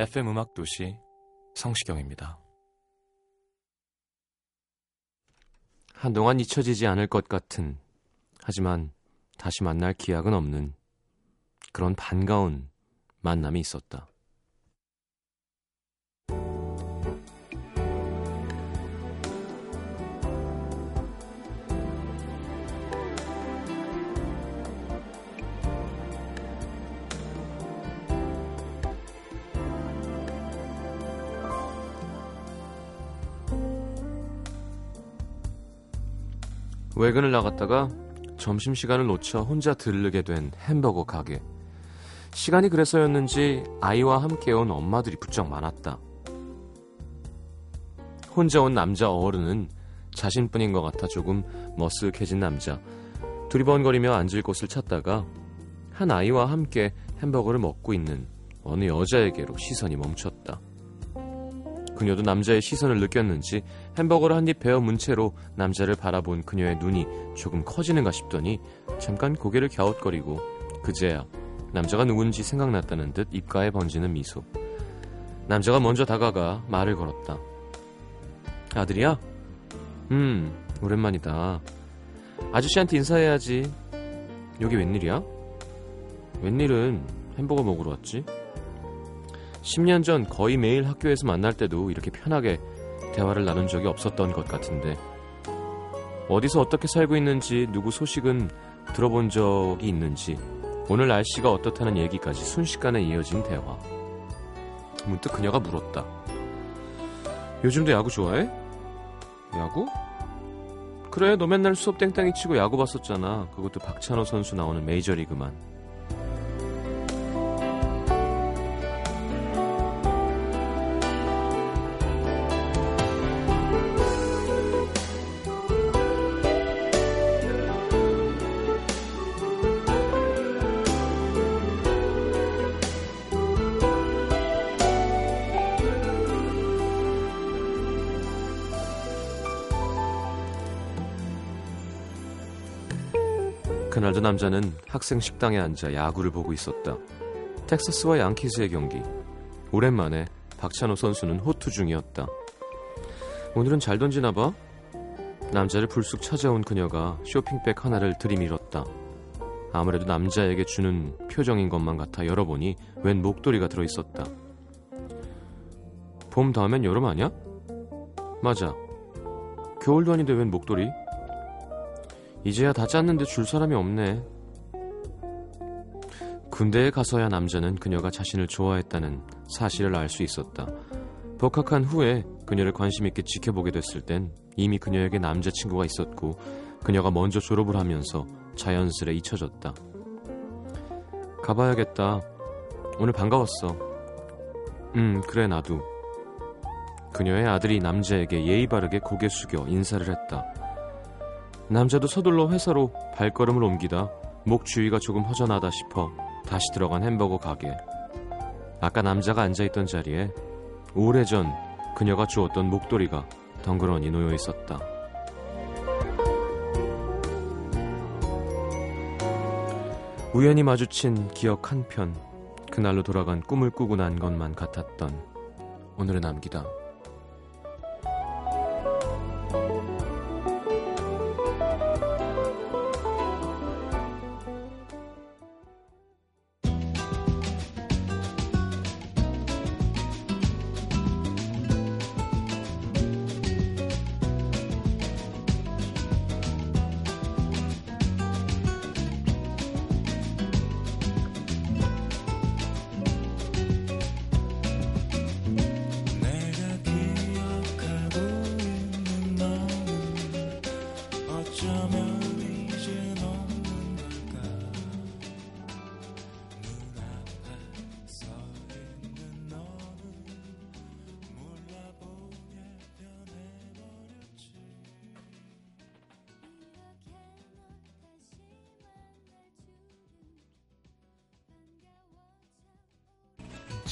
FM 음악 도시 성시경입니다. 한동안 잊혀지지 않을 것 같은 하지만 다시 만날 기약은 없는 그런 반가운 만남이 있었다. 외근을 나갔다가 점심시간을 놓쳐 혼자 들르게 된 햄버거 가게. 시간이 그래서였는지 아이와 함께 온 엄마들이 부쩍 많았다. 혼자 온 남자 어른은 자신뿐인 것 같아 조금 머쓱해진 남자. 두리번거리며 앉을 곳을 찾다가 한 아이와 함께 햄버거를 먹고 있는 어느 여자에게로 시선이 멈췄다. 그녀도 남자의 시선을 느꼈는지 햄버거를 한 입 베어 문 채로 남자를 바라본 그녀의 눈이 조금 커지는가 싶더니 잠깐 고개를 갸웃거리고 그제야 남자가 누군지 생각났다는 듯 입가에 번지는 미소. 남자가 먼저 다가가 말을 걸었다. 아들이야? 음, 오랜만이다. 아저씨한테 인사해야지. 여기 웬일이야? 웬일은 햄버거 먹으러 왔지? 10년 전 거의 매일 학교에서 만날 때도 이렇게 편하게 대화를 나눈 적이 없었던 것 같은데 어디서 어떻게 살고 있는지 누구 소식은 들어본 적이 있는지 오늘 날씨가 어떻다는 얘기까지 순식간에 이어진 대화 문득 그녀가 물었다 요즘도 야구 좋아해? 야구? 그래 너 맨날 수업 땡땡이 치고 야구 봤었잖아 그것도 박찬호 선수 나오는 메이저리그만 그날도 남자는 학생 식당에 앉아 야구를 보고 있었다. 텍사스와 양키즈의 경기. 오랜만에 박찬호 선수는 호투 중이었다. 오늘은 잘 던지나 봐? 남자를 불쑥 찾아온 그녀가 쇼핑백 하나를 들이밀었다. 아무래도 남자에게 주는 표정인 것만 같아 열어보니 웬 목도리가 들어있었다. 봄 다음엔 여름 아니야? 맞아. 겨울도 아닌데 웬 목도리? 이제야 다 짰는데 줄 사람이 없네. 군대에 가서야 남자는 그녀가 자신을 좋아했다는 사실을 알 수 있었다. 복학한 후에 그녀를 관심 있게 지켜보게 됐을 땐 이미 그녀에게 남자친구가 있었고 그녀가 먼저 졸업을 하면서 자연스레 잊혀졌다. 가봐야겠다. 오늘 반가웠어. 음, 그래 나도. 그녀의 아들이 남자에게 예의 바르게 고개 숙여 인사를 했다. 남자도 서둘러 회사로 발걸음을 옮기다 목 주위가 조금 허전하다 싶어 다시 들어간 햄버거 가게. 아까 남자가 앉아있던 자리에 오래전 그녀가 주었던 목도리가 덩그러니 놓여 있었다. 우연히 마주친 기억 한 편, 그날로 돌아간 꿈을 꾸고 난 것만 같았던 오늘의 남기다.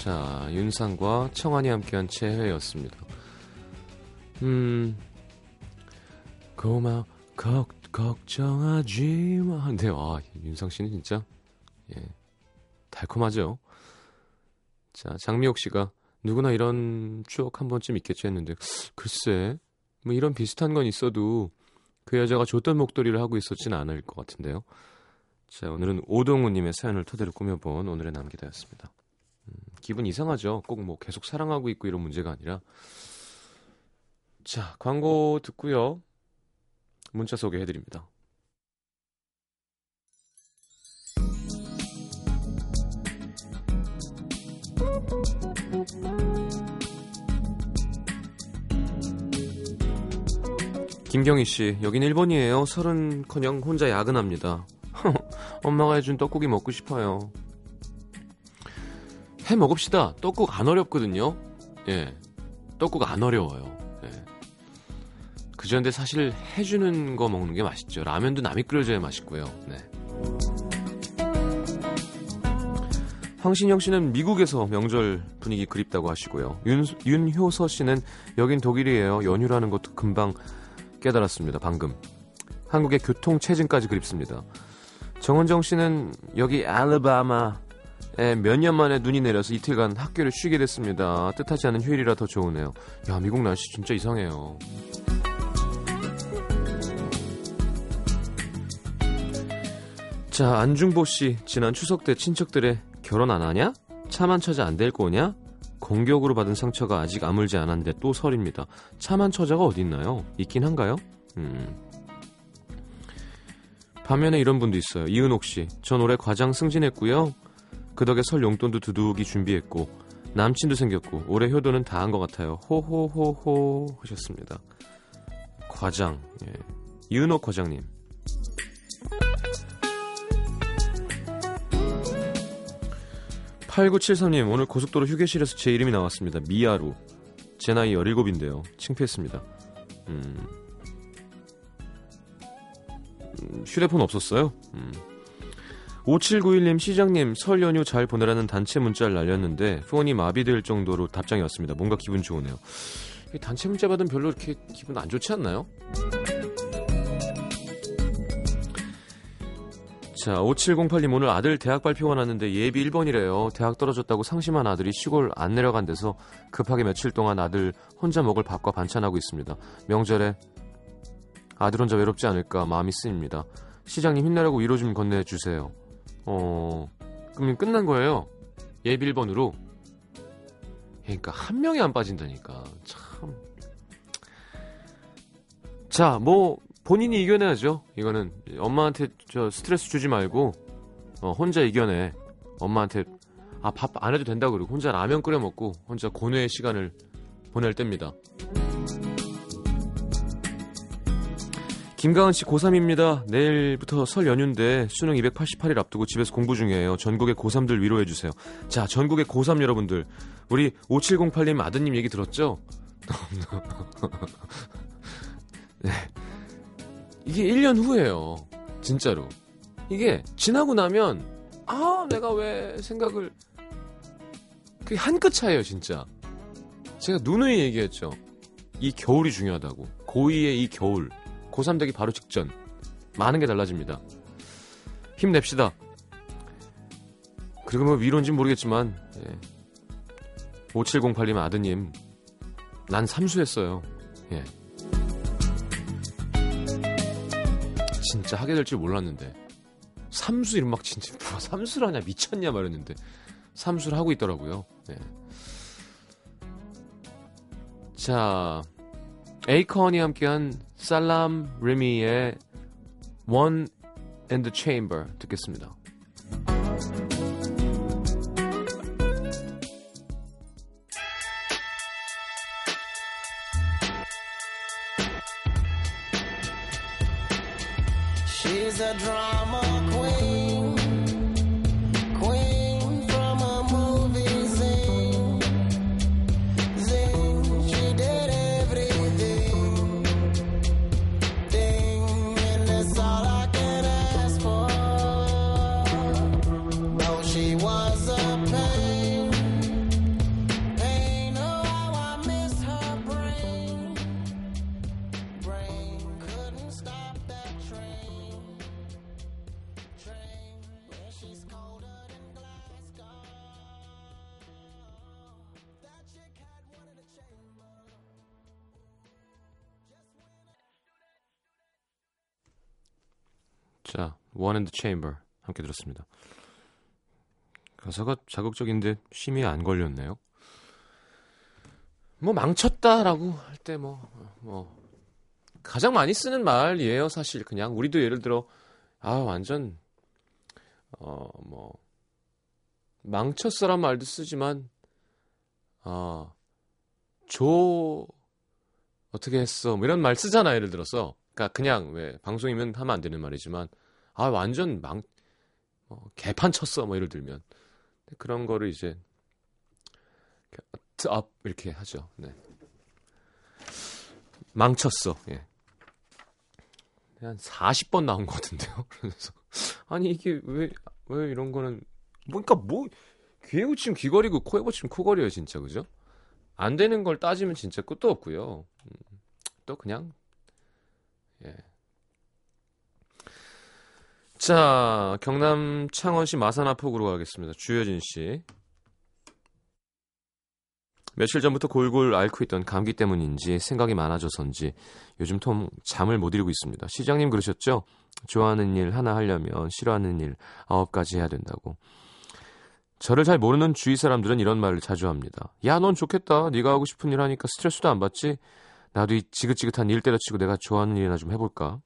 자, 윤상과 청한이 함께한 최회였습니다. 음, 고마워, 걱, 걱정하지 마. 근데, 와, 윤상 씨는 진짜, 예, 달콤하죠? 자, 장미옥 씨가 누구나 이런 추억 한 번쯤 있겠지 했는데, 글쎄, 뭐 이런 비슷한 건 있어도 그 여자가 줬던 목도리를 하고 있었진 않을 것 같은데요. 자, 오늘은 오동우님의 사연을 토대로 꾸며본 오늘의 남기다였습니다. 기분 이상하죠. 꼭 뭐 계속 사랑하고 있고 이런 문제가 아니라. 자, 광고 듣고요. 문자 소개해드립니다. 김경희 씨, 여긴 일본이에요. 서른커녕 혼자 야근합니다. 엄마가 해준 떡국이 먹고 싶어요. 해 먹읍시다. 떡국 안 어렵거든요. 예. 떡국 안 어려워요. 예. 그전데 사실 해주는 거 먹는 게 맛있죠. 라면도 남이 끓여줘야 맛있고요. 네. 황신영 씨는 미국에서 명절 분위기 그립다고 하시고요. 윤, 윤효서 씨는 여긴 독일이에요. 연휴라는 것도 금방 깨달았습니다. 방금. 한국의 교통 체증까지 그립습니다. 정은정 씨는 여기 알라바마 예, 몇 년 만에 눈이 내려서 이틀간 학교를 쉬게 됐습니다. 뜻하지 않은 휴일이라 더 좋으네요. 야, 미국 날씨 진짜 이상해요. 자, 안중보 씨, 지난 추석 때 친척들의 결혼 안 하냐? 참한 처자 안 될 거냐? 공격으로 받은 상처가 아직 아물지 않았는데 또 설입니다. 참한 처자가 어디 있나요? 있긴 한가요? 음. 반면에 이런 분도 있어요. 이은옥 씨, 전 올해 과장 승진했고요. 그 덕에 설 용돈도 두둑이 준비했고 남친도 생겼고 올해 효도는 다 한 것 같아요. 호호호호 하셨습니다. 과장, 예. 이은옥 과장님. (8973님) 오늘 고속도로 휴게실에서 제 이름이 나왔습니다 미아루 제 나이 (17인데요) 창피했습니다 음... 음, 휴대폰 없었어요 음. 5791님 시장님 설 연휴 잘 보내라는 단체 문자를 날렸는데 폰이 마비될 정도로 답장이 왔습니다. 뭔가 기분 좋으네요. 단체 문자 받으면 별로 이렇게 기분 안 좋지 않나요? 자, 5708님 오늘 아들 대학 발표가 났는데 예비 1번이래요. 대학 떨어졌다고 상심한 아들이 시골 안 내려간 데서 급하게 며칠 동안 아들 혼자 먹을 밥과 반찬하고 있습니다. 명절에 아들 혼자 외롭지 않을까 마음이 쓰입니다. 시장님 힘내라고 위로 좀 건네주세요. 어, 그러면 끝난 거예요. 예비 1번으로. 그러니까 한 명이 안 빠진다니까. 참. 자, 뭐 본인이 이겨내야죠. 이거는 엄마한테 저 스트레스 주지 말고 어, 혼자 이겨내. 엄마한테 아 밥 안 해도 된다 그러고 혼자 라면 끓여 먹고 혼자 고뇌의 시간을 보낼 때입니다. 김가은 씨 고3입니다. 내일부터 설 연휴인데 수능 288일 앞두고 집에서 공부 중이에요. 전국의 고3들 위로해 주세요. 자, 전국의 고3 여러분들. 우리 5708님 아드님 얘기 들었죠? 네. 이게 1년 후예요. 진짜로. 이게 지나고 나면 아, 내가 왜 생각을 그게 한 끗 차이에요, 진짜. 제가 누누이 얘기했죠. 이 겨울이 중요하다고. 고2의 이 겨울. 고3 되기 바로 직전 많은 게 달라집니다. 힘냅시다. 그리고 뭐 위로인지 모르겠지만 예. 5708님 아드님 난 삼수했어요. 예. 진짜 하게 될 줄 몰랐는데 삼수 이름 막 진짜 뭐 삼수라냐 미쳤냐 말했는데 삼수를 하고 있더라고요. 예. 자 에이컨이 함께한 살람 리미의 One in the Chamber 듣겠습니다. 자, One in the Chamber 함께 들었습니다. 가사가 자극적인데 심이 안 걸렸네요. 뭐 망쳤다라고 할 때 뭐 뭐 가장 많이 쓰는 말이에요, 사실 그냥 우리도 예를 들어 아 완전 어 뭐 망쳤어란 말도 쓰지만 아조 어떻게 했어 뭐 이런 말 쓰잖아 예를 들어서 그러니까 그냥 왜 방송이면 하면 안 되는 말이지만 아 완전 망 어, 개판 쳤어 뭐 예를 들면 그런 거를 이제 업 이렇게 하죠. 네. 망쳤어. 예. 한 40번 나온 것 같은데요. 그래서 아니 이게 왜왜 이런 거는 뭐니까 뭐 귀에 붙이면 귀걸이고 코에 붙이면 코걸이에요 진짜 그죠? 안 되는 걸 따지면 진짜 끝도 없고요. 음, 또 그냥 예. 자 경남 창원시 마산하폭으로 가겠습니다. 주여진 씨. 며칠 전부터 골골 앓고 있던 감기 때문인지 생각이 많아져서인지 요즘 통 잠을 못 이루고 있습니다. 시장님 그러셨죠? 좋아하는 일 하나 하려면 싫어하는 일 아홉 가지 해야 된다고. 저를 잘 모르는 주위 사람들은 이런 말을 자주 합니다. 야, 넌 좋겠다. 네가 하고 싶은 일 하니까 스트레스도 안 받지. 나도 이 지긋지긋한 일 때려치고 내가 좋아하는 일이나 좀 해볼까.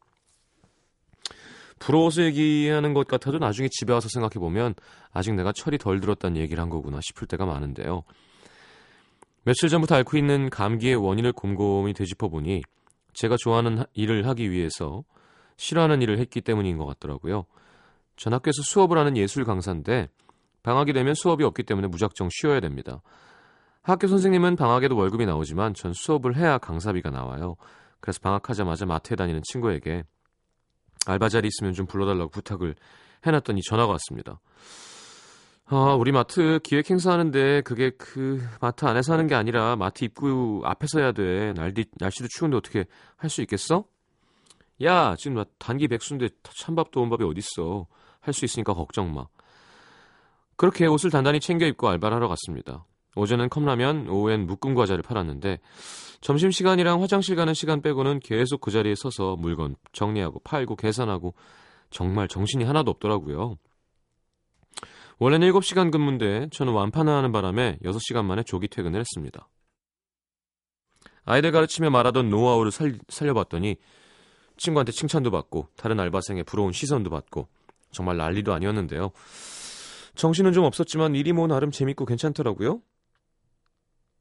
부러워서 얘기하는 것 같아도 나중에 집에 와서 생각해 보면 아직 내가 철이 덜 들었다는 얘기를 한 거구나 싶을 때가 많은데요. 며칠 전부터 앓고 있는 감기의 원인을 곰곰이 되짚어 보니 제가 좋아하는 일을 하기 위해서 싫어하는 일을 했기 때문인 것 같더라고요. 전 학교에서 수업을 하는 예술 강사인데 방학이 되면 수업이 없기 때문에 무작정 쉬어야 됩니다. 학교 선생님은 방학에도 월급이 나오지만 전 수업을 해야 강사비가 나와요. 그래서 방학하자마자 마트에 다니는 친구에게 알바 자리 있으면 좀 불러달라고 부탁을 해놨더니 전화가 왔습니다. 아, 우리 마트 기획 행사하는데 그게 그 마트 안에서 하는 게 아니라 마트 입구 앞에서 해야 돼. 날디, 날씨도 추운데 어떻게 할 수 있겠어? 야, 지금 나 단기 백수인데 찬밥도 온 밥이 어딨어. 할 수 있으니까 걱정 마. 그렇게 옷을 단단히 챙겨 입고 알바를 하러 갔습니다. 오전엔 컵라면, 오후엔 묶음 과자를 팔았는데 점심시간이랑 화장실 가는 시간 빼고는 계속 그 자리에 서서 물건 정리하고 팔고 계산하고 정말 정신이 하나도 없더라고요. 원래는 7시간 근무인데 저는 완판을 하는 바람에 6시간 만에 조기 퇴근을 했습니다. 아이들 가르치며 말하던 노하우를 살, 살려봤더니 친구한테 칭찬도 받고 다른 알바생의 부러운 시선도 받고 정말 난리도 아니었는데요. 정신은 좀 없었지만 일이 뭐 나름 재밌고 괜찮더라고요.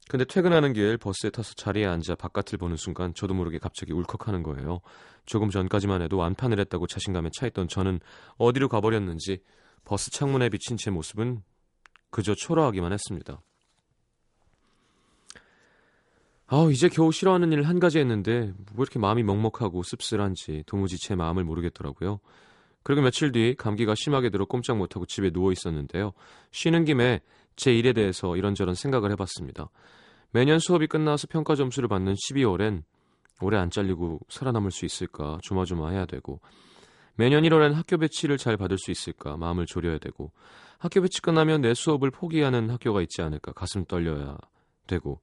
근데 퇴근하는 길 버스에 타서 자리에 앉아 바깥을 보는 순간 저도 모르게 갑자기 울컥하는 거예요. 조금 전까지만 해도 완판을 했다고 자신감에 차있던 저는 어디로 가버렸는지 버스 창문에 비친 제 모습은 그저 초라하기만 했습니다. 아, 이제 겨우 싫어하는 일 한 가지 했는데 왜 이렇게 마음이 먹먹하고 씁쓸한지 도무지 제 마음을 모르겠더라고요. 그리고 며칠 뒤 감기가 심하게 들어 꼼짝 못하고 집에 누워 있었는데요. 쉬는 김에 제 일에 대해서 이런저런 생각을 해봤습니다. 매년 수업이 끝나서 평가 점수를 받는 12월엔 오래 안 잘리고 살아남을 수 있을까 조마조마해야 되고 매년 1월엔 학교 배치를 잘 받을 수 있을까 마음을 졸여야 되고 학교 배치 끝나면 내 수업을 포기하는 학교가 있지 않을까 가슴 떨려야 되고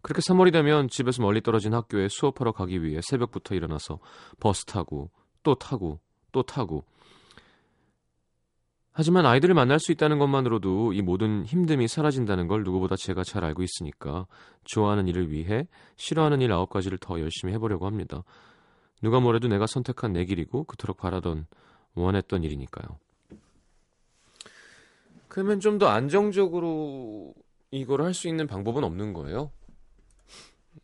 그렇게 3월이 되면 집에서 멀리 떨어진 학교에 수업하러 가기 위해 새벽부터 일어나서 버스 타고 또 타고 또 타고 하지만 아이들을 만날 수 있다는 것만으로도 이 모든 힘듦이 사라진다는 걸 누구보다 제가 잘 알고 있으니까 좋아하는 일을 위해 싫어하는 일 아홉 가지를 더 열심히 해보려고 합니다. 누가 뭐래도 내가 선택한 내 길이고 그토록 바라던 원했던 일이니까요. 그러면 좀 더 안정적으로 이걸 할 수 있는 방법은 없는 거예요?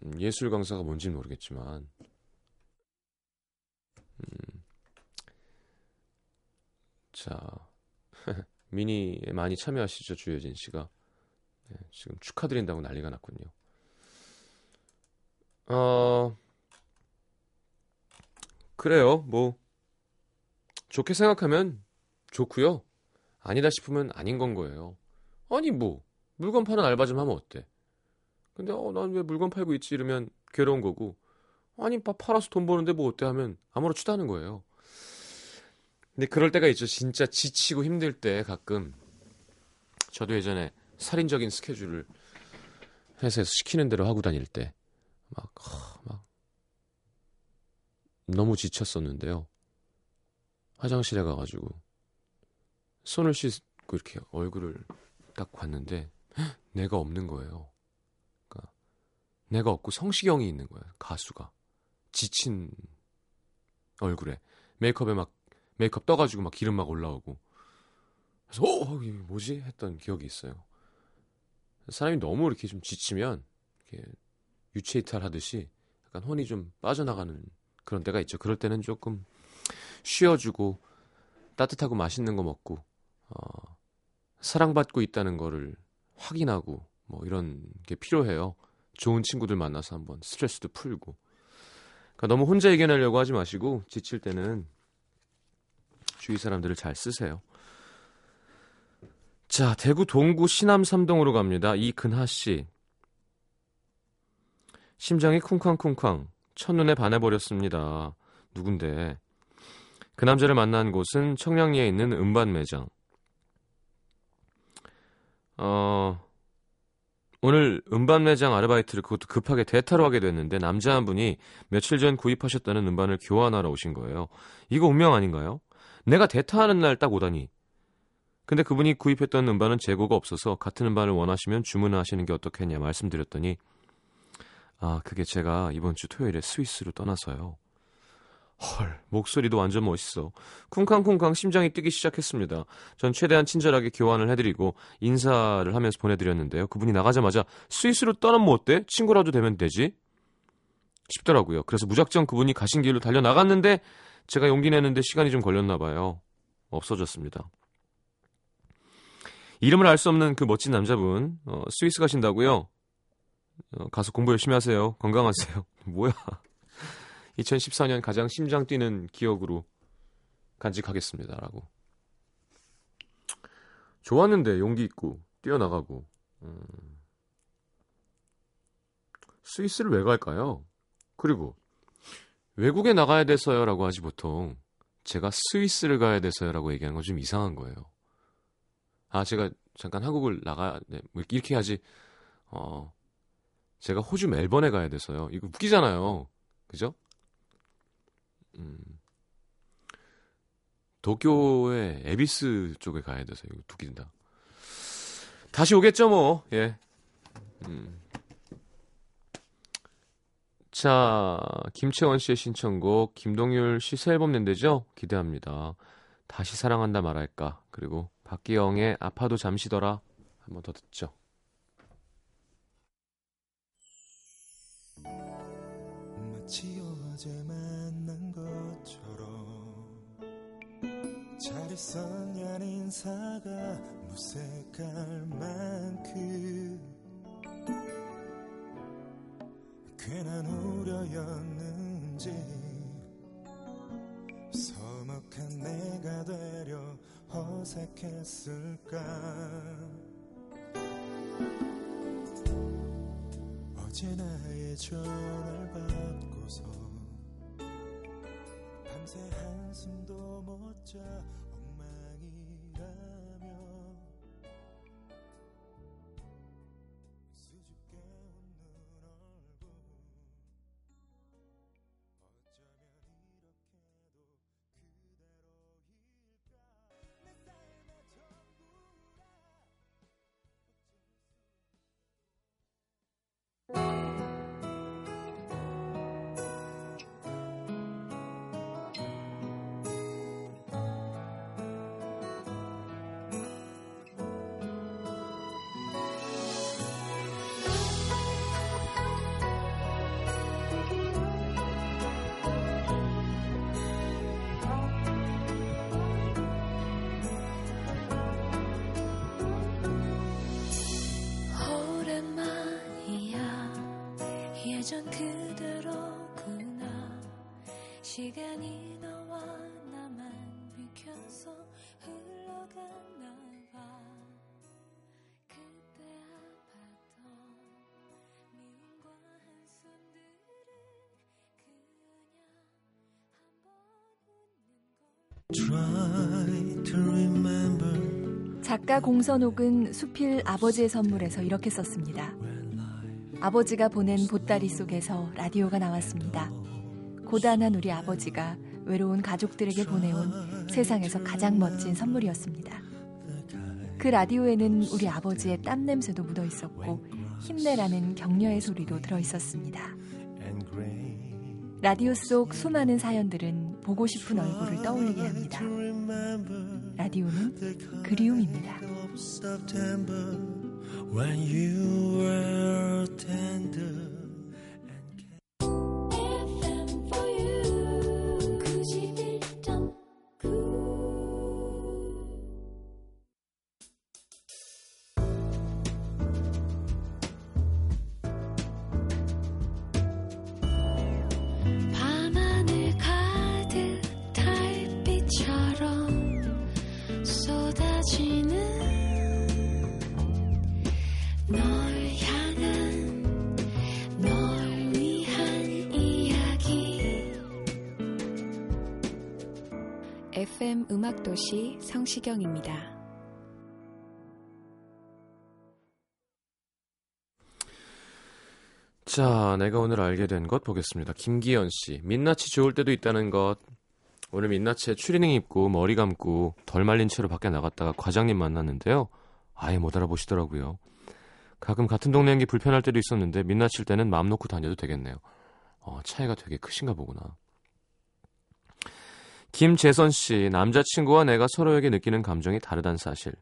음, 예술 강사가 뭔지는 모르겠지만 음, 자, 미니에 많이 참여하시죠, 주효진 씨가. 네, 지금 축하드린다고 난리가 났군요. 어, 그래요. 뭐, 좋게 생각하면 좋고요. 아니다 싶으면 아닌 건 거예요. 아니, 뭐, 물건 파는 알바 좀 하면 어때? 근데, 어, 난 왜 물건 팔고 있지? 이러면 괴로운 거고, 아니, 파, 팔아서 돈 버는데 뭐 어때 하면 아무렇지도 않은 거예요. 근데 그럴 때가 있죠. 진짜 지치고 힘들 때 가끔, 저도 예전에 살인적인 스케줄을 회사에서 시키는 대로 하고 다닐 때, 막, 하, 막, 너무 지쳤었는데요. 화장실에 가가지고, 손을 씻고 이렇게 얼굴을 딱 봤는데, 헉, 내가 없는 거예요. 그러니까, 내가 없고 성시경이 있는 거예요. 가수가. 지친 얼굴에. 메이크업에 막, 메이크업 떠가지고 막 기름 막 올라오고. 그래서, 어, 이게 뭐지? 했던 기억이 있어요. 사람이 너무 이렇게 좀 지치면, 이렇게 유체 이탈 하듯이 약간 혼이 좀 빠져나가는 그런 때가 있죠. 그럴 때는 조금 쉬어주고 따뜻하고 맛있는 거 먹고 어, 사랑받고 있다는 거를 확인하고 뭐 이런 게 필요해요. 좋은 친구들 만나서 한번 스트레스도 풀고. 그러니까 너무 혼자 이겨내려고 하지 마시고 지칠 때는 주위 사람들을 잘 쓰세요. 자, 대구 동구 시남 삼동으로 갑니다. 이근하 씨. 심장이 쿵쾅쿵쾅 첫눈에 반해버렸습니다. 누군데? 그 남자를 만난 곳은 청량리에 있는 음반 매장. 어, 오늘 음반 매장 아르바이트를 그것도 급하게 대타로 하게 됐는데 남자 한 분이 며칠 전 구입하셨다는 음반을 교환하러 오신 거예요. 이거 운명 아닌가요? 내가 대타하는 날 딱 오다니. 근데 그분이 구입했던 음반은 재고가 없어서 같은 음반을 원하시면 주문하시는 게 어떻겠냐 말씀드렸더니 아, 그게 제가 이번 주 토요일에 스위스로 떠나서요. 헐, 목소리도 완전 멋있어. 쿵쾅쿵쾅 심장이 뛰기 시작했습니다. 전 최대한 친절하게 교환을 해드리고 인사를 하면서 보내드렸는데요. 그분이 나가자마자 스위스로 떠나면 어때? 친구라도 되면 되지? 싶더라고요. 그래서 무작정 그분이 가신 길로 달려 나갔는데 제가 용기 내는데 시간이 좀 걸렸나 봐요. 없어졌습니다. 이름을 알 수 없는 그 멋진 남자분 어, 스위스 가신다고요? 어, 가서 공부 열심히 하세요. 건강하세요. 뭐야? 2014년 가장 심장 뛰는 기억으로 간직하겠습니다라고. 좋았는데 용기 있고 뛰어나가고. 음. 스위스를 왜 갈까요? 그리고 외국에 나가야 돼서요라고 하지 보통 제가 스위스를 가야 돼서요라고 얘기하는 건 좀 이상한 거예요. 아 제가 잠깐 한국을 나가 네, 뭐 이렇게 하지. 어 제가 호주 멜번에 가야 돼서요. 이거 웃기잖아요. 그죠? 음. 도쿄의 에비스 쪽에 가야 돼서 이거 웃긴다. 다시 오겠죠 뭐. 예. 음. 자, 김채원 씨의 신청곡 김동률 씨새 앨범 낸대죠? 기대합니다. 다시 사랑한다 말할까. 그리고 박기영의 아파도 잠시더라. 한번 더 듣죠. 마치 어제 만난 것처럼 잘 있었냐는 인사가 무색할 만큼 괜한 우려였는지 서먹한 내가 되려 어색했을까? 어제 나의 전화를 받고서 밤새 한숨도 못 자 그대로구나. 시간이 너와 나만 비켜서 흘러갔나 봐. 그때 아팠던 미움과 한숨들은 그냥 한번 웃는 걸. 작가 공선옥은 수필 아버지의 선물에서 이렇게 썼습니다. 아버지가 보낸 보따리 속에서 라디오가 나왔습니다. 고단한 우리 아버지가 외로운 가족들에게 보내온 세상에서 가장 멋진 선물이었습니다. 그 라디오에는 우리 아버지의 땀 냄새도 묻어 있었고 힘내라는 격려의 소리도 들어 있었습니다. 라디오 속 수많은 사연들은 보고 싶은 얼굴을 떠올리게 합니다. 라디오는 그리움입니다. When you were tender. FM 음악도시 성시경입니다. 자, 내가 오늘 알게 된 것 보겠습니다. 김기현 씨. 민낯이 좋을 때도 있다는 것. 오늘 민낯에 추리닝 입고 머리 감고 덜 말린 채로 밖에 나갔다가 과장님 만났는데요. 아예 못 알아보시더라고요. 가끔 같은 동네인 게 불편할 때도 있었는데 민낯일 때는 마음 놓고 다녀도 되겠네요. 어, 차이가 되게 크신가 보구나. 김재선 씨, 남자친구와 내가 서로에게 느끼는 감정이 다르단 사실.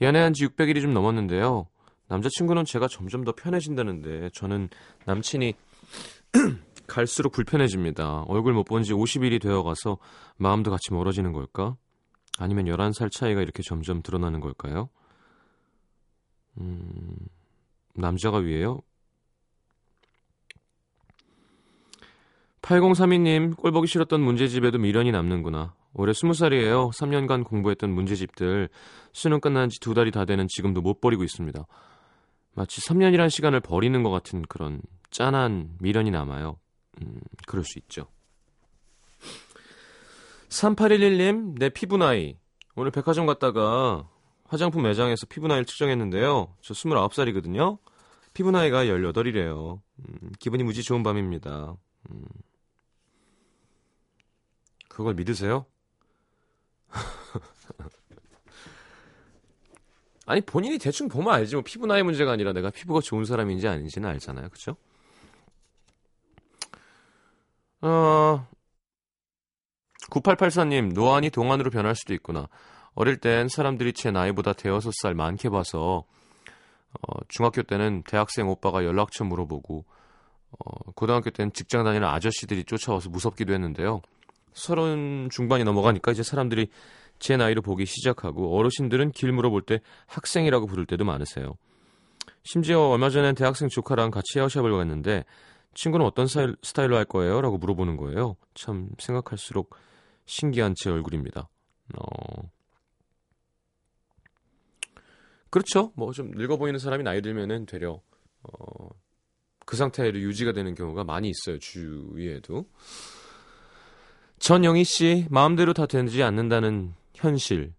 연애한 지 600일이 좀 넘었는데요. 남자친구는 제가 점점 더 편해진다는데 저는 남친이 갈수록 불편해집니다. 얼굴 못 본 지 50일이 되어 가서 마음도 같이 멀어지는 걸까? 아니면 11살 차이가 이렇게 점점 드러나는 걸까요? 음, 남자가 위에요? 8032님, 꼴 보기 싫었던 문제집에도 미련이 남는구나. 올해 20살이에요. 3년간 공부했던 문제집들 수능 끝난 지 두 달이 다 되는 지금도 못 버리고 있습니다. 마치 3년이란 시간을 버리는 것 같은 그런 짠한 미련이 남아요. 음, 그럴 수 있죠. 3811님, 내 피부 나이. 오늘 백화점 갔다가 화장품 매장에서 피부 나이를 측정했는데요. 저 29살이거든요. 피부 나이가 18이래요. 음, 기분이 무지 좋은 밤입니다. 음. 그걸 믿으세요? 아니 본인이 대충 보면 알지 뭐 피부 나이 문제가 아니라 내가 피부가 좋은 사람인지 아닌지는 알잖아요. 그렇죠? 어 9884님 노안이 동안으로 변할 수도 있구나. 어릴 땐 사람들이 제 나이보다 대여섯 살 많게 봐서 어, 중학교 때는 대학생 오빠가 연락처 물어보고 어, 고등학교 때는 직장 다니는 아저씨들이 쫓아와서 무섭기도 했는데요. 서른 중반이 넘어가니까 이제 사람들이 제 나이로 보기 시작하고 어르신들은 길 물어볼 때 학생이라고 부를 때도 많으세요. 심지어 얼마 전엔 대학생 조카랑 같이 헤어샵을 갔는데 친구는 어떤 스타일, 스타일로 할 거예요? 라고 물어보는 거예요. 참 생각할수록 신기한 제 얼굴입니다. 어... 그렇죠. 뭐 좀 늙어 보이는 사람이 나이 들면은 되려 어... 그 상태로 유지가 되는 경우가 많이 있어요. 주위에도. 전영희 씨, 마음대로 다 되지 않는다는 현실.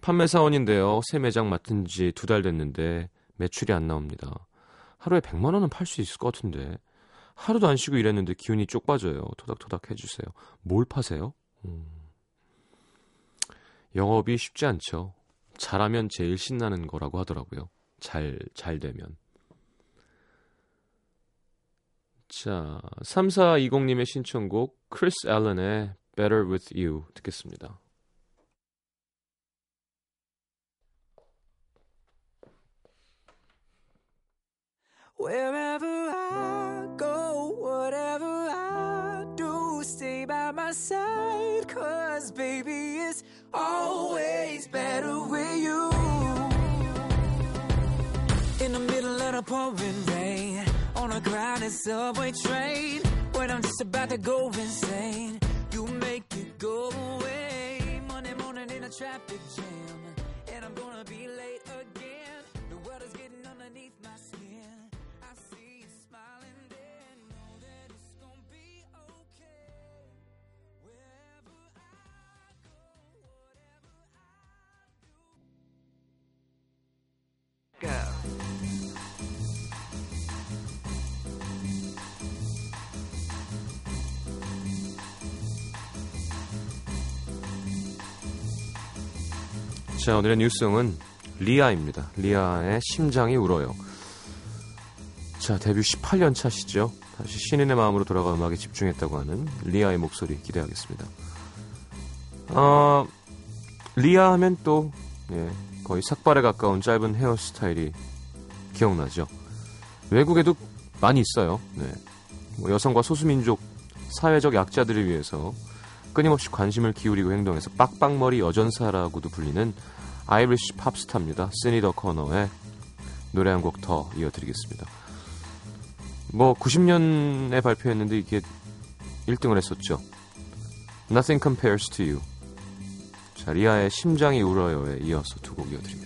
판매 사원인데요. 새 매장 맡은 지 두 달 됐는데 매출이 안 나옵니다. 하루에 100만 원은 팔 수 있을 것 같은데. 하루도 안 쉬고 일했는데 기운이 쪽 빠져요. 토닥토닥 해주세요. 뭘 파세요? 음. 영업이 쉽지 않죠. 잘하면 제일 신나는 거라고 하더라고요. 잘, 잘 되면. 자, 3420님의 신청곡 크리스 앨런의 Better With You 듣겠습니다. Wherever I go, whatever I do, stay by my side. Cause baby, it's always better with you. In the middle of the pouring rain, on a crowded subway train when I'm just about to go insane. You make it go away. Monday morning in a traffic jam, and I'm gonna be late again. The world is getting underneath my skin. I see you smiling there, know that it's gonna be okay. Wherever I go, whatever I do. Go. 자, 오늘의 뉴스송은 리아입니다. 리아의 심장이 울어요. 자, 데뷔 18년 차시죠. 다시 신인의 마음으로 돌아가 음악에 집중했다고 하는 리아의 목소리 기대하겠습니다. 어, 리아 하면 또, 예, 거의 삭발에 가까운 짧은 헤어스타일이 기억나죠. 외국에도 많이 있어요. 네. 뭐 여성과 소수민족, 사회적 약자들을 위해서 끊임없이 관심을 기울이고 행동해서 빡빡머리 여전사라고도 불리는 Irish 팝스타입니다. 시네이드 오코너의 노래 한 곡 더 이어드리겠습니다. 뭐 90년에 발표했는데 이게 1등을 했었죠. Nothing Compares to You. 자, 리아의 심장이 울어요에 이어서 두 곡 이어드립니다.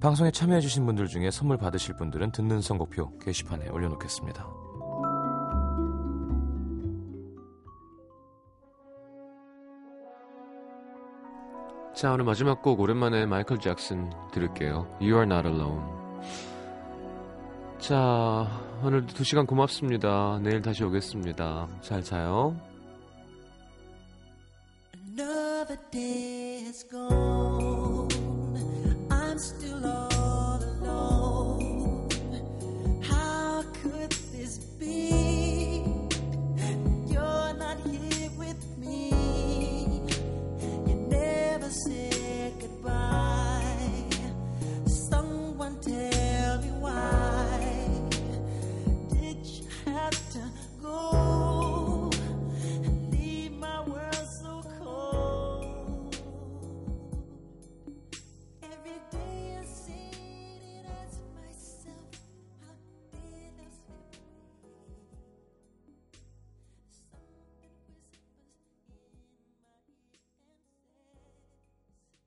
방송에 참여해주신 분들 중에 선물 받으실 분들은 듣는 선곡표 게시판에 올려놓겠습니다. 자, 오늘 마지막 곡 오랜만에 마이클 잭슨 들을게요. You are not alone. 자, 오늘도 두 시간 고맙습니다. 내일 다시 오겠습니다. 잘 자요. Another day is gone.